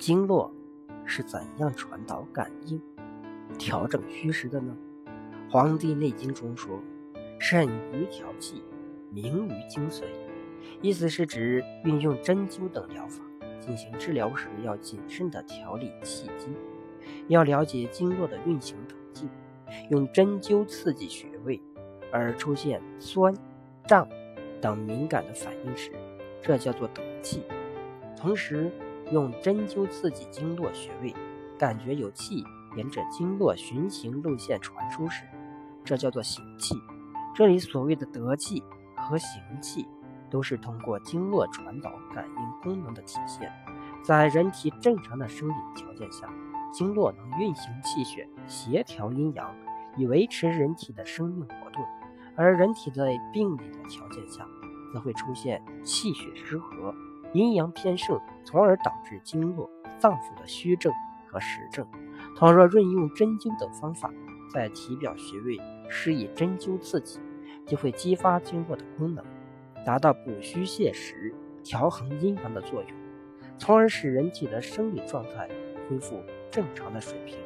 经络是怎样传导感应、调整虚实的呢？《黄帝内经》中说：“肾于调气，明于精髓。”意思是指运用针灸等疗法进行治疗时，要谨慎地调理气机，要了解经络的运行途径。用针灸刺激穴位，而出现酸、胀等敏感的反应时，这叫做得气。同时，用针灸刺激经络穴位，感觉有气沿着经络循行路线传输时，这叫做行气。这里所谓的得气和行气，都是通过经络传导感应功能的体现。在人体正常的生理条件下，经络能运行气血，协调阴阳，以维持人体的生命活动；而人体在病理的条件下，则会出现气血失和。阴阳偏盛，从而导致经络、脏腑的虚症和实症。倘若运用针灸等方法，在体表穴位施以针灸刺激，就会激发经络的功能，达到补虚泻实、调衡阴阳的作用，从而使人体的生理状态恢复正常的水平。